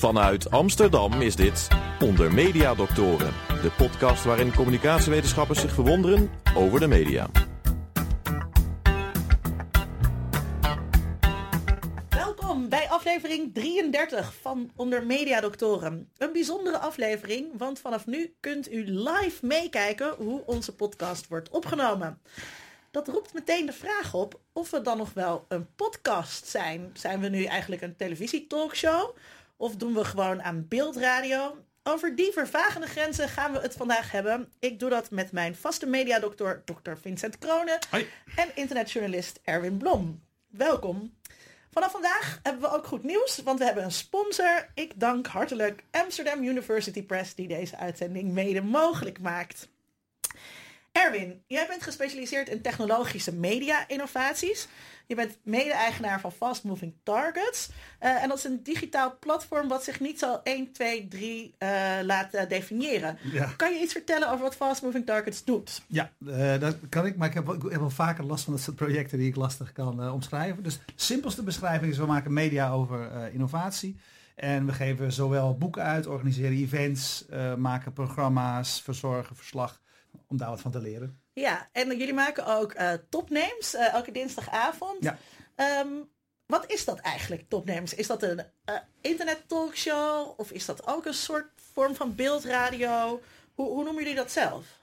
Vanuit Amsterdam is dit Onder Media Doctoren, de podcast waarin communicatiewetenschappers zich verwonderen over de media. Welkom bij aflevering 33 van Onder Media Doctoren. Een bijzondere aflevering, want vanaf nu kunt u live meekijken hoe onze podcast wordt opgenomen. Dat roept meteen de vraag op of we dan nog wel een podcast zijn. Zijn we nu eigenlijk een televisietalkshow? Of doen we gewoon aan beeldradio? Over die vervagende grenzen gaan we het vandaag hebben. Ik doe dat met mijn vaste mediadokter, Dr. Vincent Kronen. Hoi. En internetjournalist Erwin Blom. Welkom. Vanaf vandaag hebben we ook goed nieuws, want we hebben een sponsor. Ik dank hartelijk Amsterdam University Press die deze uitzending mede mogelijk maakt. Erwin, jij bent gespecialiseerd in technologische media-innovaties. Je bent mede-eigenaar van Fast Moving Targets. Eh, en dat is een digitaal platform wat zich niet zo 1, 2, 3 eh, laat eh, definiëren. Ja. Kan je iets vertellen over wat Fast Moving Targets doet? Ja, eh, dat kan ik, maar ik heb, wel- ik heb wel vaker last van dat soort projecten die ik lastig kan omschrijven. Dus simpelste beschrijving is, we maken media over innovatie. En we geven zowel boeken uit, organiseren events, maken programma's, verzorgen, verslag, om daar wat van te leren. Ja, en jullie maken ook eh, topnames eh, elke dinsdagavond. Ja. Ehm, wat is dat eigenlijk, topnames? Is dat een eh internet talkshow of is dat ook een soort vorm van beeldradio? Hoe, hoe noemen jullie dat zelf?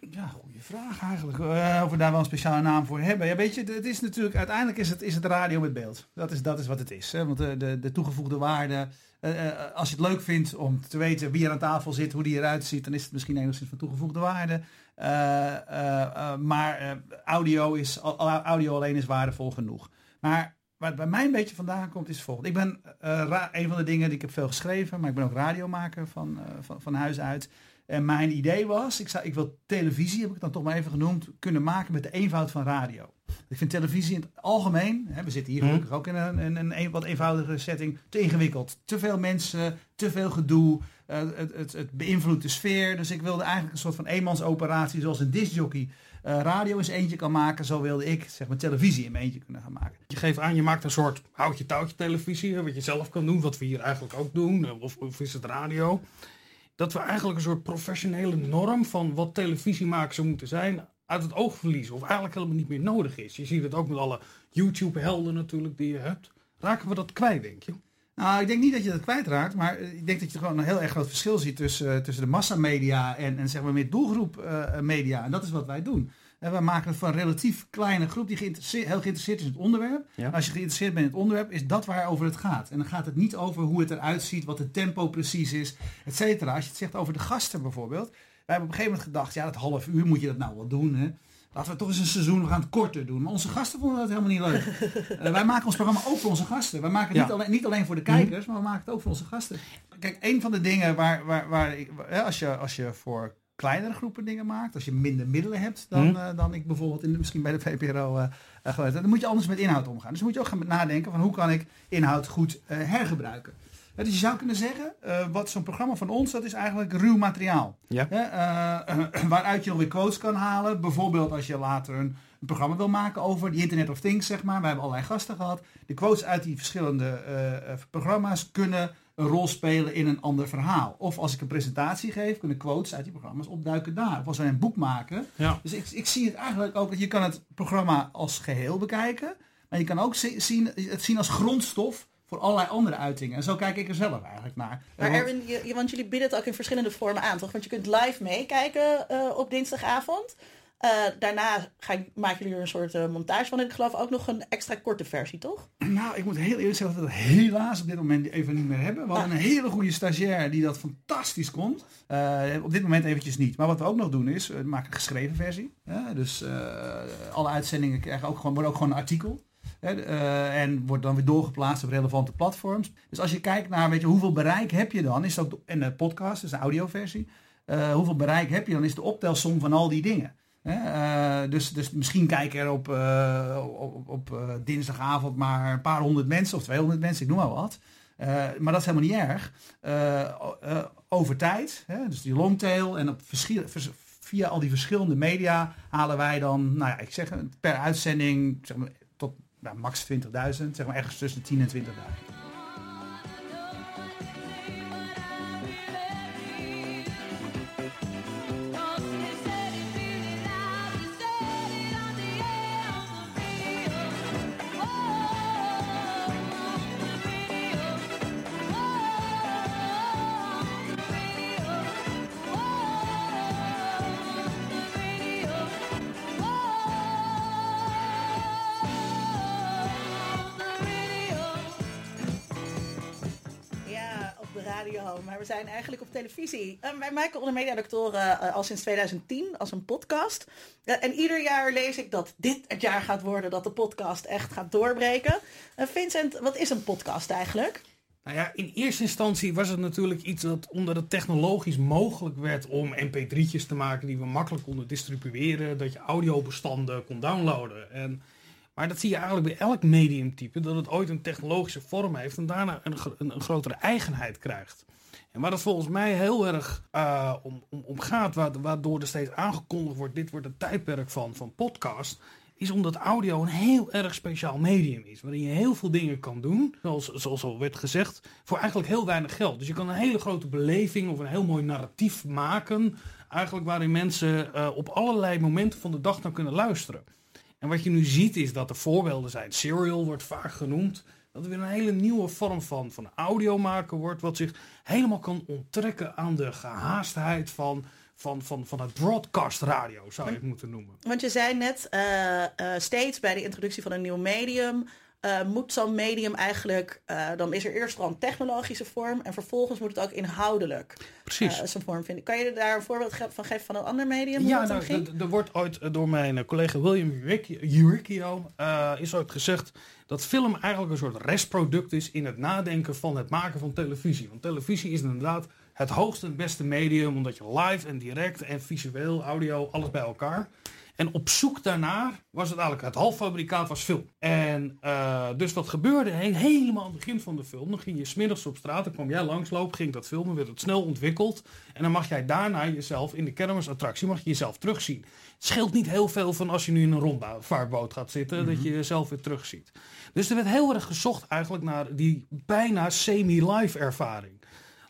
Ja, goede vraag eigenlijk. Eh, of we daar wel een speciale naam voor hebben. Ja, weet je, het is natuurlijk, uiteindelijk is het, is het radio met beeld. Dat is, dat is wat het is. Hè? Want de, de, de toegevoegde waarde, eh, eh, als je het leuk vindt om te weten wie er aan tafel zit, hoe die eruit ziet, dan is het misschien enigszins van toegevoegde waarde. Eh, eh, eh, maar eh, audio, is, audio alleen is waardevol genoeg. Maar waar het bij mij een beetje vandaan komt is het volgende. Ik ben eh, een van de dingen die ik heb veel geschreven, maar ik ben ook radiomaker van, eh, van, van huis uit. En mijn idee was, ik, zou, ik wil televisie, heb ik het dan toch maar even genoemd, kunnen maken met de eenvoud van radio. Ik vind televisie in het algemeen, hè, we zitten hier Mhm. gelukkig ook in een, een, een, een wat eenvoudige setting, te ingewikkeld. Te veel mensen, te veel gedoe, eh, het, het, het beïnvloedt de sfeer. Dus ik wilde eigenlijk een soort van eenmansoperatie, zoals een discjockey eh, radio eens eentje kan maken. Zo wilde ik zeg maar televisie in mijn eentje kunnen gaan maken. Je geeft aan, je maakt een soort houtje-touwtje televisie, wat je zelf kan doen, wat we hier eigenlijk ook doen, eh, of, of is het radio. Dat we eigenlijk een soort professionele norm van wat televisie maken zou moeten zijn, uit het oog verliezen. Of eigenlijk helemaal niet meer nodig is. Je ziet het ook met alle YouTube-helden natuurlijk die je hebt. Raken we dat kwijt, denk je? Nou, ik denk niet dat je dat kwijtraakt, maar eh, ik denk dat je gewoon een heel erg groot verschil ziet tussen, eh, tussen de massamedia en, en zeg maar meer doelgroep media. En dat is wat wij doen. En wij maken het voor een relatief kleine groep die geïnteresseerd, heel geïnteresseerd is in het onderwerp. Ja. Als je geïnteresseerd bent in het onderwerp, is dat waarover het gaat. En dan gaat het niet over hoe het eruit ziet, wat het tempo precies is, et cetera. Als je het zegt over de gasten bijvoorbeeld. Wij hebben op een gegeven moment gedacht, ja, dat half uur moet je dat nou wel doen. Hè? Laten we toch eens een seizoen, we gaan het korter doen. Maar onze gasten vonden dat helemaal niet leuk. Eh, wij maken ons programma ook voor onze gasten. Wij maken het Ja. niet, alleen, niet alleen voor de kijkers, maar we maken het ook voor onze gasten. Kijk, een van de dingen waar, waar, waar ik, hè, als, je, als je voor kleinere groepen dingen maakt, als je minder middelen hebt dan, Mhm. eh, dan ik bijvoorbeeld in, de- misschien bij de VPRO eh eh, heb, dan moet je anders met inhoud omgaan. Dus moet je ook gaan nadenken van hoe kan ik inhoud goed eh, hergebruiken. Dus je zou kunnen zeggen, eh, wat zo'n programma van ons, dat is eigenlijk ruw materiaal. Ja. Eh, waaruit je dan weer quotes kan halen. Bijvoorbeeld als je later een, een programma wil maken over die Internet of Things, zeg maar. We hebben allerlei gasten gehad. De quotes uit die verschillende eh, eh, programma's kunnen een rol spelen in een ander verhaal. Of als ik een presentatie geef, kunnen quotes uit die programma's opduiken daar. Of als wij een boek maken. Ja. Dus ik, ik zie het eigenlijk ook, je kan het programma als geheel bekijken. Maar je kan ook zi- zien, het zien als grondstof voor allerlei andere uitingen. En zo kijk ik er zelf eigenlijk naar. Maar want- Erwin, je, je- want jullie bieden het ook in verschillende vormen aan, toch? Want je kunt live meekijken eh, op dinsdagavond. Eh, daarna gaan, maken jullie er een soort eh, montage van. En ik geloof ook nog een extra korte versie, toch? Nou, ik moet heel eerlijk zeggen dat we dat helaas op dit moment even niet meer hebben. We hadden een hele goede stagiair die dat fantastisch kon. Eh, op dit moment eventjes niet. Maar wat we ook nog doen is, we maken een geschreven versie. Dus alle uitzendingen krijgen ook gewoon, worden ook gewoon een artikel. En wordt dan weer doorgeplaatst op relevante platforms. Dus als je kijkt naar weet je, hoeveel bereik heb je dan, is dat ook, en de podcast, dus de audioversie. hoeveel bereik heb je dan, is de optelsom van al die dingen. Eh, dus, dus misschien kijken er op, eh, op, op eh, dinsdagavond maar een paar honderd mensen of 200 mensen, ik noem maar wat. Maar dat is helemaal niet erg. Over tijd, hè, dus die longtail en op via al die verschillende media halen wij dan, nou ja, ik zeg per uitzending zeg maar, tot nou, max 20.000, zeg maar ergens tussen 10 en 20.000. maar we zijn eigenlijk op televisie. Uh, wij maken onder mediadoctoren uh, al sinds 2010 als een podcast. Uh, en ieder jaar lees ik dat dit het jaar gaat worden dat de podcast echt gaat doorbreken. Vincent, wat is een podcast eigenlijk? Nou ja, in eerste instantie was het natuurlijk iets dat onder het technologisch mogelijk werd om mp3'tjes te maken die we makkelijk konden distribueren, dat je audiobestanden kon downloaden. En, maar dat zie je eigenlijk bij elk mediumtype, dat het ooit een technologische vorm heeft en daarna een, een, een grotere eigenheid krijgt. En waar het volgens mij heel erg uh, om, om, om, gaat, waardoor er steeds aangekondigd wordt, dit wordt het tijdperk van, van podcast, is omdat audio een heel erg speciaal medium is. Waarin je heel veel dingen kan doen, zoals, zoals al werd gezegd, voor eigenlijk heel weinig geld. Dus je kan een hele grote beleving of een heel mooi narratief maken. Eigenlijk waarin mensen uh, op allerlei momenten van de dag naar kunnen luisteren. En wat je nu ziet is dat er voorbeelden zijn. Serial wordt vaak genoemd. Dat er weer een hele nieuwe vorm van, van audio maken wordt. Wat zich helemaal kan onttrekken aan de gehaastheid van van, van, van het broadcast radio, zou je het moeten noemen. Want je zei net, uh, uh, steeds bij de introductie van een nieuw medium, uh, moet zo'n medium eigenlijk, dan is er eerst al een technologische vorm en vervolgens moet het ook inhoudelijk Precies. zijn vorm vinden. Kan je daar een voorbeeld van geven van een ander medium? Ja, nou, er wordt ooit door mijn collega William Uricchio is ooit gezegd dat film eigenlijk een soort restproduct is in het nadenken van het maken van televisie. Want televisie is inderdaad het hoogste en beste medium, omdat je live en direct en visueel, audio, alles bij elkaar. En op zoek daarnaar was het eigenlijk, het halffabrikaat was film. En uh, dus wat gebeurde, helemaal aan het begin van de film, dan ging je smiddags op straat, dan kwam jij langslopen, ging dat filmen, werd het snel ontwikkeld. En dan mag jij daarna jezelf in de kermisattractie, mag je jezelf terugzien. Het scheelt niet heel veel van als je nu in een rondvaartboot gaat zitten, mm -hmm. dat je jezelf weer terugziet. Dus er werd heel erg gezocht eigenlijk naar die bijna semi-live ervaring.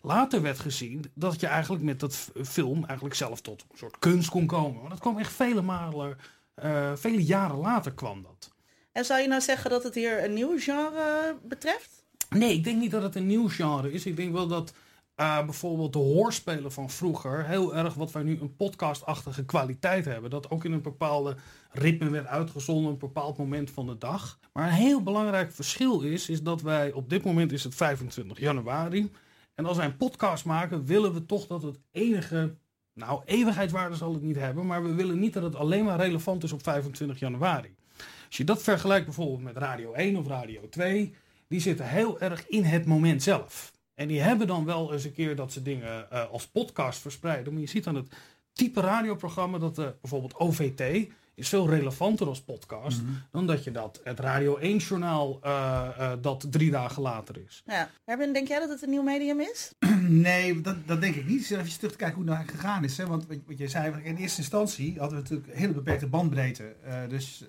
Later werd gezien dat je eigenlijk met dat film eigenlijk zelf tot een soort kunst kon komen. Maar dat kwam echt vele malen, uh, vele jaren later kwam dat. En zou je nou zeggen dat het hier een nieuw genre betreft? Nee, ik denk niet dat het een nieuw genre is. Ik denk wel dat uh, bijvoorbeeld de hoorspelen van vroeger heel erg wat wij nu een podcastachtige kwaliteit hebben. Dat ook in een bepaalde ritme werd uitgezonden, op een bepaald moment van de dag. Maar een heel belangrijk verschil is, is dat wij op dit moment is het 25 januari. En als wij een podcast maken, willen we toch dat het enige, nou eeuwigheidswaarde zal het niet hebben, maar we willen niet dat het alleen maar relevant is op 25 januari. Als je dat vergelijkt bijvoorbeeld met Radio 1 of Radio 2, die zitten heel erg in het moment zelf. En die hebben dan wel eens een keer dat ze dingen uh, als podcast verspreiden. Maar je ziet aan het type radioprogramma dat uh, bijvoorbeeld OVT is veel relevanter als podcast mm -hmm. dan dat je dat het Radio 1 journaal uh, uh, dat drie dagen later is. Ja. Erwin, denk jij dat het een nieuw medium is? nee, dat, dat denk ik niet. Even terug te kijken hoe het nou gegaan is. Hè? Want wat je zei, in eerste instantie hadden we natuurlijk een hele beperkte bandbreedte. Uh, dus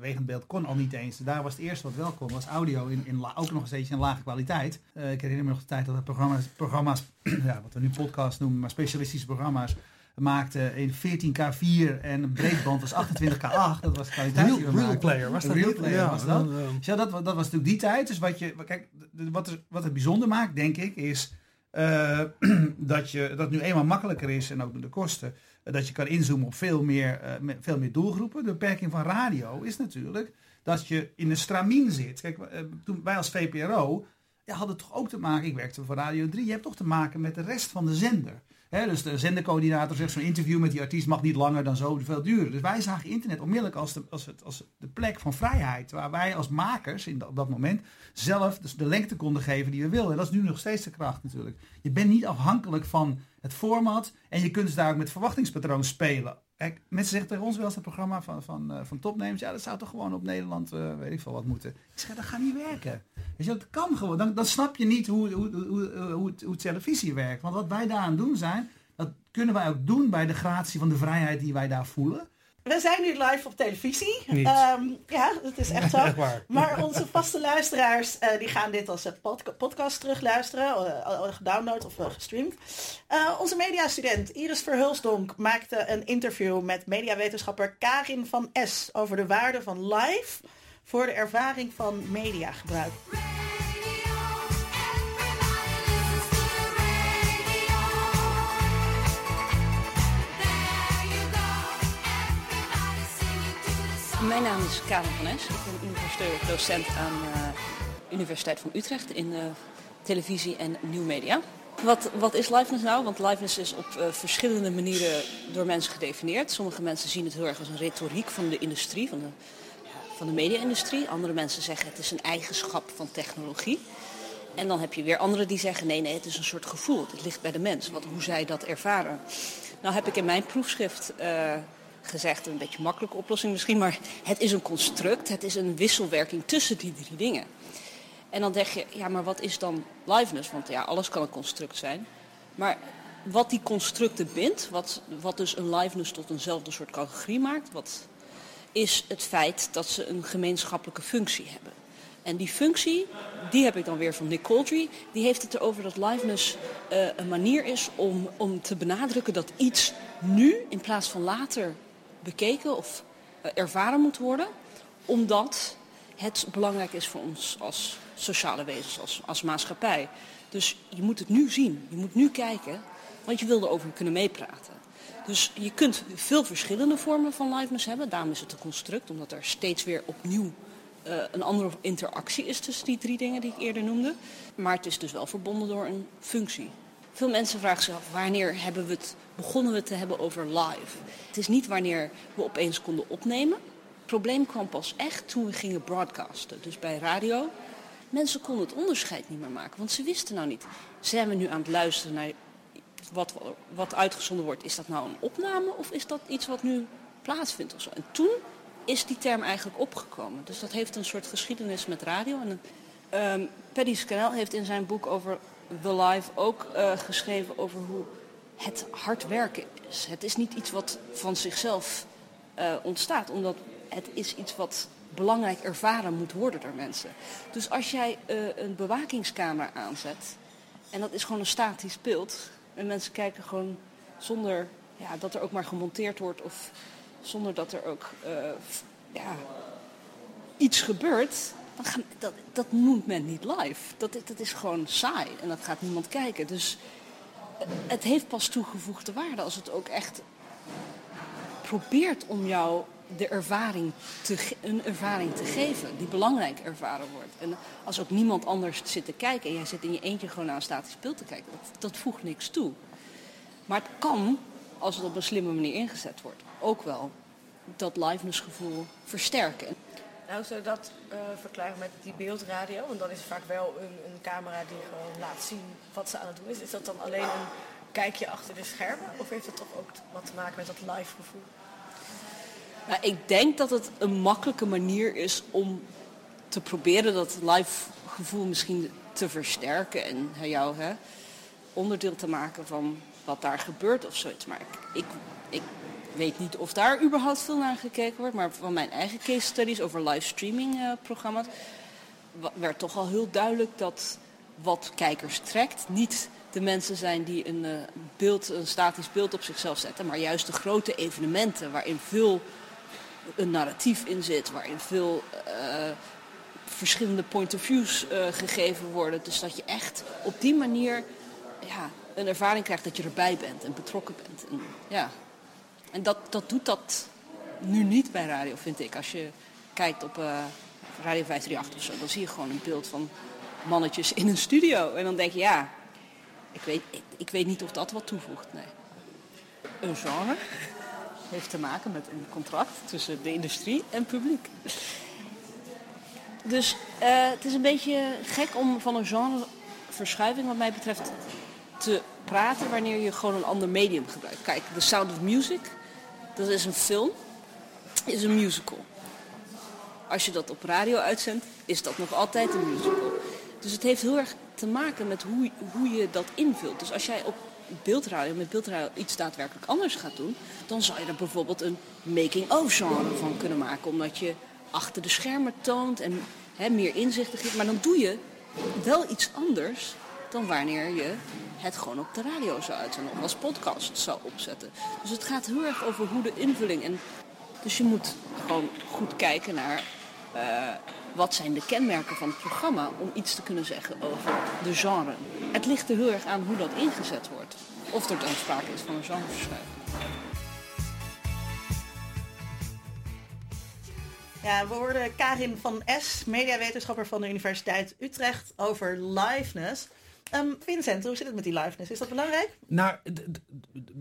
bewegend beeld kon al niet eens. Daar was het eerste wat welkom was audio in, in ook nog steeds in lage kwaliteit. Uh, ik herinner me nog de tijd dat er programma's, programma's ja, wat we nu podcast noemen, maar specialistische programma's maakte in 14K4 en een breedband was 28K8. Dat was de kwaliteit Real, player was dat Real player ja, was dat. ja, dat, dat was natuurlijk die tijd. Dus wat je, kijk, wat, er, wat het bijzonder maakt, denk ik, is uh, dat je dat nu eenmaal makkelijker is en ook door de kosten, uh, dat je kan inzoomen op veel meer, uh, veel meer doelgroepen. De beperking van radio is natuurlijk dat je in een stramien zit. Kijk, toen wij als VPRO ja, hadden toch ook te maken, ik werkte voor Radio 3, je hebt toch te maken met de rest van de zender. Dus de zendercoördinator zegt zo'n interview met die artiest mag niet langer dan zo veel duren. Dus wij zagen internet onmiddellijk als de, als het, als de plek van vrijheid. Waar wij als makers in dat, moment zelf dus de lengte konden geven die we wilden. En dat is nu nog steeds de kracht natuurlijk. Je bent niet afhankelijk van het format. En je kunt dus daar ook met verwachtingspatroon spelen. Kijk, mensen zeggen tegen ons wel eens het programma van, van, uh, van topnemers. Ja, dat zou toch gewoon op Nederland, uh, weet ik veel wat moeten. Ik zeg, dat gaat niet werken. Weet je, dat kan gewoon. Dan, dan snap je niet hoe, hoe, hoe, hoe, het, hoe televisie werkt. Want wat wij daar aan doen zijn, dat kunnen wij ook doen bij de gratie van de vrijheid die wij daar voelen. We zijn nu live op televisie. Um, ja, dat is echt zo. Echt. Maar onze vaste luisteraars uh, die gaan dit als pod podcast terugluisteren, uh, gedownload of gestreamd. onze mediastudent Iris Verhulsdonk maakte een interview met mediawetenschapper Karin van S over de waarde van live voor de ervaring van mediagebruik. Mijn naam is Karen van Es. Ik ben universitair docent aan de uh, Universiteit van Utrecht in de televisie en nieuwmedia. Wat, wat is liveness nou? Want liveness is op uh, verschillende manieren door mensen gedefinieerd. Sommige mensen zien het heel erg als een retoriek van de industrie, van de, van de media-industrie. Andere mensen zeggen het is een eigenschap van technologie. En dan heb je weer anderen die zeggen nee, nee, het is een soort gevoel. Het ligt bij de mens, wat, hoe zij dat ervaren. Nou heb ik in mijn proefschrift uh, gezegd, een beetje makkelijke oplossing misschien, maar het is een construct, het is een wisselwerking tussen die drie dingen. En dan denk je, ja, maar wat is dan liveness? Want ja, alles kan een construct zijn. Maar wat die constructen bindt, wat, wat dus een liveness tot eenzelfde soort categorie maakt, wat is het feit dat ze een gemeenschappelijke functie hebben. En die functie, die heb ik dan weer van Nick Coldry, die heeft het erover dat liveness uh, een manier is om, om te benadrukken dat iets nu in plaats van later bekeken of uh, ervaren moet worden, omdat het belangrijk is voor ons als sociale wezens, als, als maatschappij. Dus je moet het nu zien, je moet nu kijken, want je wil erover kunnen meepraten. Dus je kunt veel verschillende vormen van liveness hebben. Daarom is het een construct, omdat er steeds weer opnieuw uh, een andere interactie is tussen die drie dingen die ik eerder noemde. Maar het is dus wel verbonden door een functie. Veel mensen vragen zich af wanneer hebben we het, begonnen we te hebben over live. Het is niet wanneer we opeens konden opnemen. Het probleem kwam pas echt toen we gingen broadcasten. Dus bij radio. Mensen konden het onderscheid niet meer maken, want ze wisten nou niet. Zijn we nu aan het luisteren naar wat, wat uitgezonden wordt? Is dat nou een opname of is dat iets wat nu plaatsvindt? Of zo? En toen is die term eigenlijk opgekomen. Dus dat heeft een soort geschiedenis met radio. En, um, Paddy Scannell heeft in zijn boek over The Live ook uh, geschreven over hoe het hard werken is. Het is niet iets wat van zichzelf uh, ontstaat, omdat het is iets wat belangrijk ervaren moet worden door mensen. Dus als jij uh, een bewakingscamera aanzet, en dat is gewoon een statisch beeld, en mensen kijken gewoon zonder ja, dat er ook maar gemonteerd wordt of zonder dat er ook uh, ja, iets gebeurt, dan gaan, dat, dat noemt men niet live. Dat, dat is gewoon saai en dat gaat niemand kijken. Dus het heeft pas toegevoegde waarde als het ook echt probeert om jou de ervaring te, een ervaring te geven die belangrijk ervaren wordt. En als ook niemand anders zit te kijken en jij zit in je eentje gewoon naar een statisch beeld te kijken, dat, dat voegt niks toe. Maar het kan, als het op een slimme manier ingezet wordt, ook wel dat liveness gevoel versterken. Nou, zou dat uh, verklaren met die beeldradio? Want dan is vaak wel een, een, camera die gewoon laat zien wat ze aan het doen is. Is dat dan alleen een kijkje achter de schermen? Of heeft het toch ook wat te maken met dat live gevoel? Ik denk dat het een makkelijke manier is om te proberen dat live gevoel misschien te versterken. En jou hè, onderdeel te maken van wat daar gebeurt of zoiets. Maar ik, ik, weet niet of daar überhaupt veel naar gekeken wordt. Maar van mijn eigen case studies over livestreaming uh, programma's werd toch al heel duidelijk dat wat kijkers trekt niet de mensen zijn die een, uh, beeld, een statisch beeld op zichzelf zetten, maar juist de grote evenementen waarin veel een narratief in zit, waarin veel uh, verschillende point of views gegeven worden. Dus dat je echt op die manier ja, een ervaring krijgt dat je erbij bent en betrokken bent. En, ja. En dat, dat doet dat nu niet bij radio, vind ik. Als je kijkt op uh, Radio 538 of zo, dan zie je gewoon een beeld van mannetjes in een studio. En dan denk je, ja, ik weet, ik, ik weet niet of dat wat toevoegt. Nee. Een genre heeft te maken met een contract tussen de industrie en publiek. Dus uh, het is een beetje gek om van een genreverschuiving wat mij betreft te praten wanneer je gewoon een ander medium gebruikt. Kijk, The Sound of Music, dat is een film, is een musical. Als je dat op radio uitzendt, is dat nog altijd een musical. Dus het heeft heel erg te maken met hoe, hoe je dat invult. Dus als jij op beeldradio, met beeldradio iets daadwerkelijk anders gaat doen, dan zou je er bijvoorbeeld een making-of genre van kunnen maken. Omdat je achter de schermen toont en hè, meer inzichten geeft. Maar dan doe je wel iets anders dan wanneer je het gewoon op de radio zou uitzenden of als podcast zou opzetten. Dus het gaat heel erg over hoe de invulling. En dus je moet gewoon goed kijken naar uh, wat zijn de kenmerken van het programma om iets te kunnen zeggen over de genre. Het ligt er heel erg aan hoe dat ingezet wordt. Of er dan sprake is van een genreverschuiving. Ja, we hoorden Karin van S, mediawetenschapper van de Universiteit Utrecht, over liveness. Ehm, Vincent, hoe zit het met die liveness? Is dat belangrijk? Nou,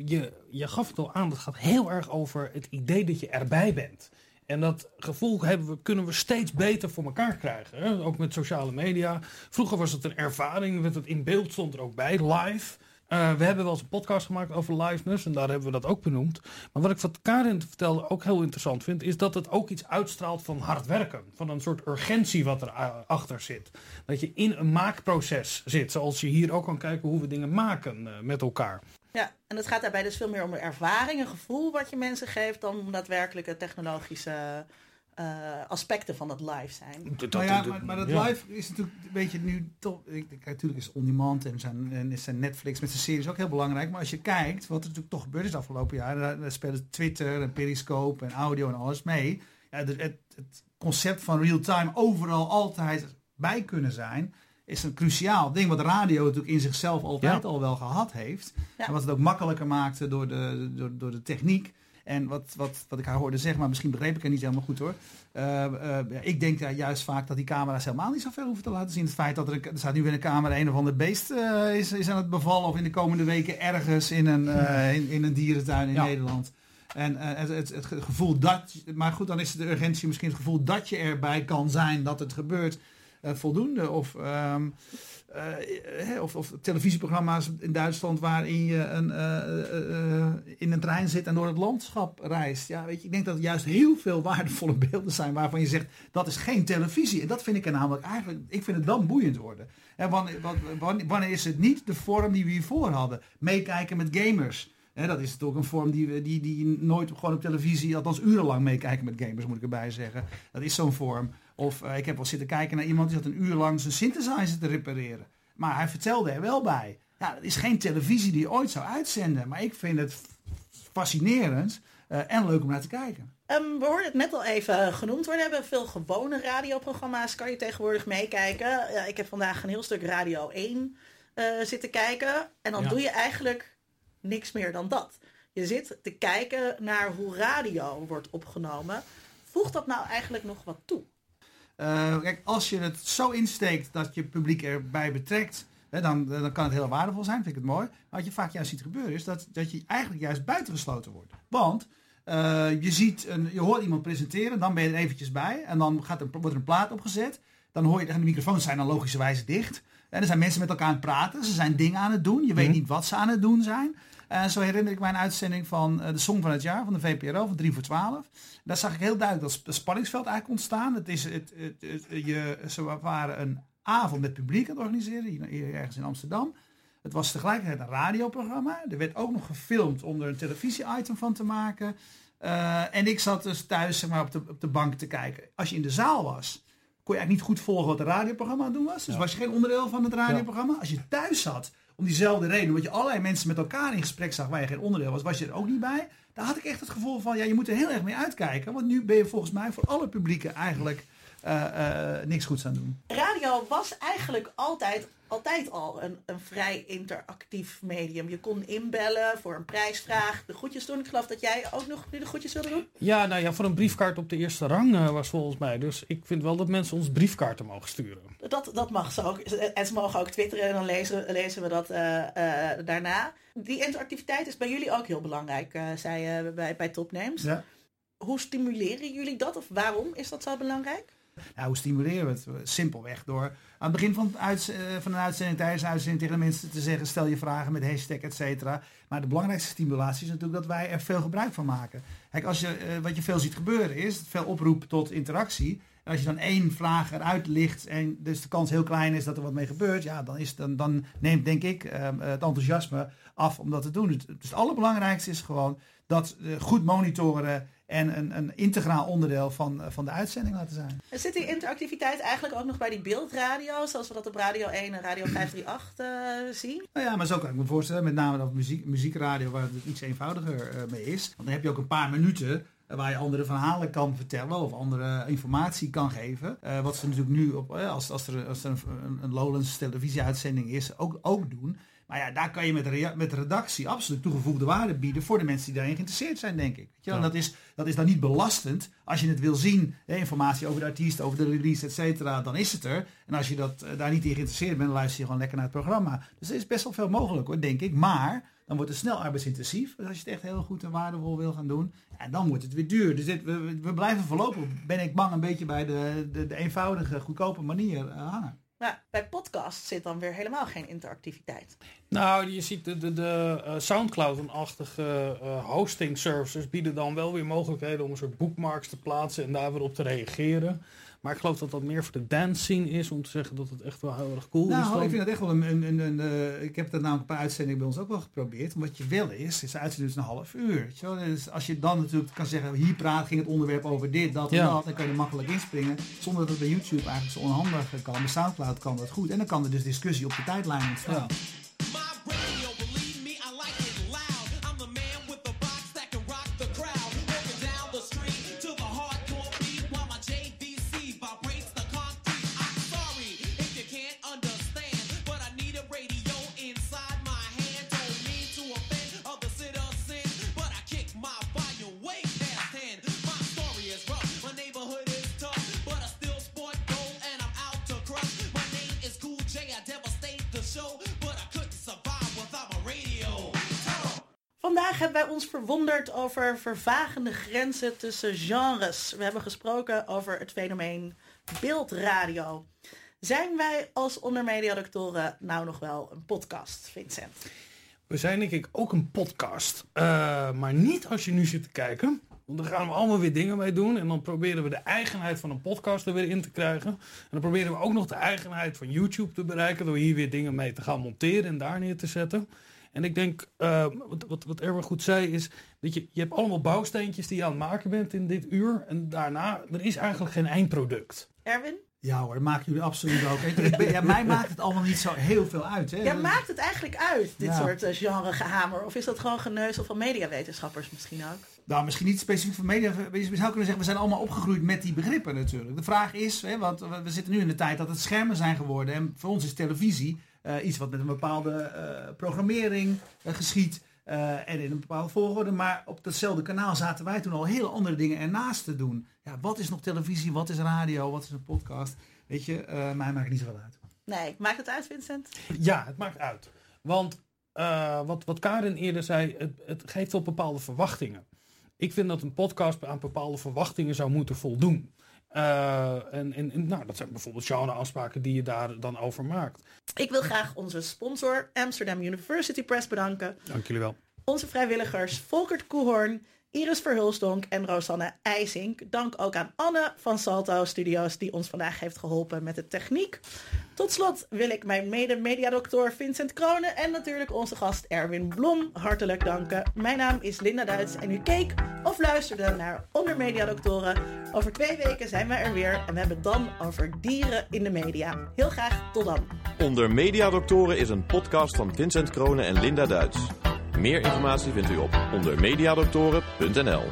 je, je gaf het al aan, het gaat heel erg over het idee dat je erbij bent. En dat gevoel hebben we, kunnen we steeds beter voor elkaar krijgen. Hè? Ook met sociale media. Vroeger was het een ervaring, werd het in beeld stond er ook bij, live. Eh, we hebben wel eens een podcast gemaakt over liveness en daar hebben we dat ook benoemd. Maar wat ik wat Karin vertelde ook heel interessant vind, is dat het ook iets uitstraalt van hard werken. Van een soort urgentie wat er a- achter zit. Dat je in een maakproces zit, zoals je hier ook kan kijken hoe we dingen maken eh, met elkaar. Ja, en het gaat daarbij dus veel meer om de ervaring, een gevoel wat je mensen geeft, dan om daadwerkelijke technologische eh, aspecten van het live zijn. Dat- Nou ja, dat- maar, maar dat ja. live is natuurlijk, weet je, nu toch, natuurlijk is on-demand en zijn, en is zijn Netflix met zijn series ook heel belangrijk. Maar als je kijkt, wat er natuurlijk toch gebeurd is de afgelopen jaren, daar, daar spelen Twitter en Periscope en audio en alles mee. Ja, dus het, het concept van real-time overal altijd bij kunnen zijn, is een cruciaal ding wat de radio natuurlijk in zichzelf altijd Ja. al wel gehad heeft. Ja. En wat het ook makkelijker maakte door de, door, door de techniek. En wat, wat, wat ik haar hoorde zeggen, maar misschien begreep ik het niet helemaal goed hoor. Eh, eh, ik denk ja, juist vaak dat die camera's helemaal niet zoveel hoeven te laten zien. Het feit dat er, een- er staat nu weer een camera, een of ander beest eh, is, is aan het bevallen. Of in de komende weken ergens in een, in, in een dierentuin in Ja. Nederland. En eh, het, het, het gevoel dat, maar goed, dan is de urgentie misschien het gevoel dat je erbij kan zijn, dat het gebeurt, voldoende. Of, ehm, eh, of, of televisieprogramma's in Duitsland waarin je een, eh, eh, eh, in een trein zit en door het landschap reist. Ja, weet je, ik denk dat juist heel veel waardevolle beelden zijn waarvan je zegt dat is geen televisie. En dat vind ik er namelijk eigenlijk, ik vind het dan boeiend worden. En wanneer, wanneer, is het niet de vorm die we hiervoor hadden? Meekijken met gamers. Dat is natuurlijk een vorm die, we- die, die nooit gewoon op televisie, althans urenlang meekijken met gamers, moet ik erbij zeggen. Dat is zo'n vorm. Of eh, ik heb wel zitten kijken naar iemand die zat een uur lang zijn synthesizer te repareren. Maar hij vertelde er wel bij. Ja, dat is geen televisie die je ooit zou uitzenden. Maar ik vind het fascinerend eh, en leuk om naar te kijken. Ehm, we hoorden het net al even genoemd worden. We hebben veel gewone radioprogramma's. Kan je tegenwoordig meekijken. Ja, ik heb vandaag een heel stuk Radio 1 eh, zitten kijken. En dan Ja. doe je eigenlijk niks meer dan dat. Je zit te kijken naar hoe radio wordt opgenomen. Voegt dat nou eigenlijk nog wat toe? Eh, kijk, als je het zo insteekt dat je publiek erbij betrekt, hè, dan, dan kan het heel waardevol zijn, vind ik het mooi. Maar wat je vaak juist ziet gebeuren is dat, dat je eigenlijk juist buitengesloten wordt. Want eh, je, ziet een, je hoort iemand presenteren, dan ben je er eventjes bij en dan gaat er, wordt er een plaat opgezet. Dan hoor je, de microfoons zijn dan logischerwijze dicht. En er zijn mensen met elkaar aan het praten, ze zijn dingen aan het doen. Je weet Mhm. niet wat ze aan het doen zijn. En zo herinner ik mij een uitzending van eh, de Song van het Jaar van de VPRO van 3 voor 12. Daar zag ik heel duidelijk dat sp- spanningsveld eigenlijk ontstaan. Het is, het, het, het- je, ze waren een avond met publiek aan het organiseren, hier, hier ergens in Amsterdam. Het was tegelijkertijd een radioprogramma. Er werd ook nog gefilmd om er een televisie-item van te maken. Eh, en ik zat dus thuis zeg maar, op, de, op de bank te kijken. Als je in de zaal was, kon je eigenlijk niet goed volgen wat het radioprogramma aan het doen was. Dus Ja. was je geen onderdeel van het radioprogramma. Als je thuis zat, om diezelfde reden, omdat je allerlei mensen met elkaar in gesprek zag waar je geen onderdeel was, was je er ook niet bij. Daar had ik echt het gevoel van, ja, je moet er heel erg mee uitkijken. Want nu ben je volgens mij voor alle publieken eigenlijk niks goeds aan doen. Radio was eigenlijk altijd, altijd al een, een vrij interactief medium. Je kon inbellen voor een prijsvraag, de groetjes doen. Ik geloof dat jij ook nog nu de groetjes wilde doen. Ja, nou ja, voor een briefkaart op de eerste rang eh, was volgens mij. Dus ik vind wel dat mensen ons briefkaarten mogen sturen. Dat, dat mag ze ook. En ze mogen ook twitteren en dan lezen, lezen we dat eh, eh, daarna. Die interactiviteit is bij jullie ook heel belangrijk, eh, zei je bij, bij Topnames. Ja. Hoe stimuleren jullie dat of waarom is dat zo belangrijk? Nou, hoe stimuleren we het? Simpelweg door aan het begin van, eh, van een uitzending, tijdens een uitzending tegen de mensen te zeggen, stel je vragen met hashtag, et cetera. Maar de belangrijkste stimulatie is natuurlijk dat wij er veel gebruik van maken. Kijk, als je, eh, wat je veel ziet gebeuren is, veel oproep tot interactie. En als je dan één vraag eruit ligt en dus de kans heel klein is dat er wat mee gebeurt, ja, dan, is, dan, dan neemt denk ik eh, het enthousiasme af om dat te doen. Dus het allerbelangrijkste is gewoon dat goed monitoren en een, een integraal onderdeel van, eh, van de uitzending laten zijn. Zit die interactiviteit eigenlijk ook nog bij die beeldradio, zoals we dat op Radio 1 en Radio 538 eh, zien? Nou ja, maar zo kan ik me voorstellen, met name op muziek, muziekradio waar het iets eenvoudiger eh, mee is. Want dan heb je ook een paar minuten waar je andere verhalen kan vertellen of andere informatie kan geven. Wat ze natuurlijk nu, op, als, als er, als er een, een Lowlands televisieuitzending is, ook, ook doen. Maar ja, daar kan je met, met redactie absoluut toegevoegde waarde bieden voor de mensen die daarin geïnteresseerd zijn, denk ik. Weet je? wel? En Ja. dat, is, dat is dan niet belastend. Als je het wil zien, hè, informatie over de artiest, over de release, et cetera, dan is het er. En als je dat, eh, daar niet in geïnteresseerd bent, dan luister je gewoon lekker naar het programma. Dus er is best wel veel mogelijk hoor, denk ik. Maar dan wordt het snel arbeidsintensief. Dus als je het echt heel goed en waardevol wil gaan doen, ja, dan wordt het weer duur. Dus dit, we, we- we blijven voorlopig, ben ik bang, een beetje bij de, de, de eenvoudige, goedkope manier eh, hangen. Maar bij podcast zit dan weer helemaal geen interactiviteit. Nou, je ziet de, de, de eh, Soundcloud-achtige eh, hosting services bieden dan wel weer mogelijkheden om een soort bookmarks te plaatsen en daar weer op te reageren. Maar ik geloof dat dat meer voor de dance scene is om te zeggen dat het echt wel heel erg cool is. Nou, ik vind dat echt wel een... een, een, een, eh, ik heb dat namelijk een paar uitzendingen bij ons ook wel geprobeerd. Wat je wil is, is de uitzending is een half uur. Weet je wel? Dus als je dan natuurlijk kan zeggen, hier praat, ging het onderwerp over dit, dat en Ja. dat. Dan kan je er makkelijk inspringen. Zonder dat het bij YouTube eigenlijk zo onhandig kan. Bij Soundcloud kan dat goed. En dan kan er dus discussie op de tijdlijn ontstaan. Ja. Hebben wij ons verwonderd over vervagende grenzen tussen genres. We hebben gesproken over het fenomeen beeldradio. Zijn wij als ondermediadoctoren nou nog wel een podcast, Vincent? We zijn denk ik ook een podcast. Eh, maar niet als je nu zit te kijken. Want dan gaan we allemaal weer dingen mee doen. En dan proberen we de eigenheid van een podcast er weer in te krijgen. En dan proberen we ook nog de eigenheid van YouTube te bereiken. Door hier weer dingen mee te gaan monteren en daar neer te zetten. En ik denk, eh, wat, wat, wat Erwin goed zei, is dat je, je hebt allemaal bouwsteentjes die je aan het maken bent in dit uur. En daarna, er is eigenlijk geen eindproduct. Erwin? Ja hoor, dat maken jullie absoluut ook. Ik ben- ja, mij maakt het allemaal niet zo heel veel uit. Hè. Ja, maakt het eigenlijk uit, dit Ja. soort eh, genre-gehamer? Of is dat gewoon geneuzel van mediawetenschappers misschien ook? Nou, misschien niet specifiek voor media. Je zou kunnen zeggen, we zijn allemaal opgegroeid met die begrippen natuurlijk. De vraag is, hè, want we zitten nu in de tijd dat het schermen zijn geworden. En voor ons is televisie iets wat met een bepaalde eh, programmering eh, geschiet. eh, en in een bepaalde volgorde. Maar op datzelfde kanaal zaten wij toen al heel andere dingen ernaast te doen. Ja, wat is nog televisie? Wat is radio? Wat is een podcast? Weet je, eh, mij maakt het niet zoveel uit. Nee, maakt het uit, Vincent? Ja, het maakt uit. Want eh, wat, wat Karin eerder zei, het, het geeft wel bepaalde verwachtingen. Ik vind dat een podcast aan bepaalde verwachtingen zou moeten voldoen. Eh, en en, en nou, dat zijn bijvoorbeeld genre-afspraken die je daar dan over maakt. Ik wil graag onze sponsor Amsterdam University Press bedanken. Dank jullie wel. Onze vrijwilligers Volkert Koehoorn, Iris Verhulstonk en Rosanne IJsink. Dank ook aan Anne van Salto Studios die ons vandaag heeft geholpen met de techniek. Tot slot wil ik mijn mede-mediadokter Vincent Kronen en natuurlijk onze gast Erwin Blom hartelijk danken. Mijn naam is Linda Duits en u keek of luisterde naar Onder Mediadoktoren. Over twee weken zijn wij er weer en we hebben het dan over dieren in de media. Heel graag tot dan. Onder Mediadoktoren is een podcast van Vincent Kronen en Linda Duits. Meer informatie vindt u op ondermediadoktoren.nl.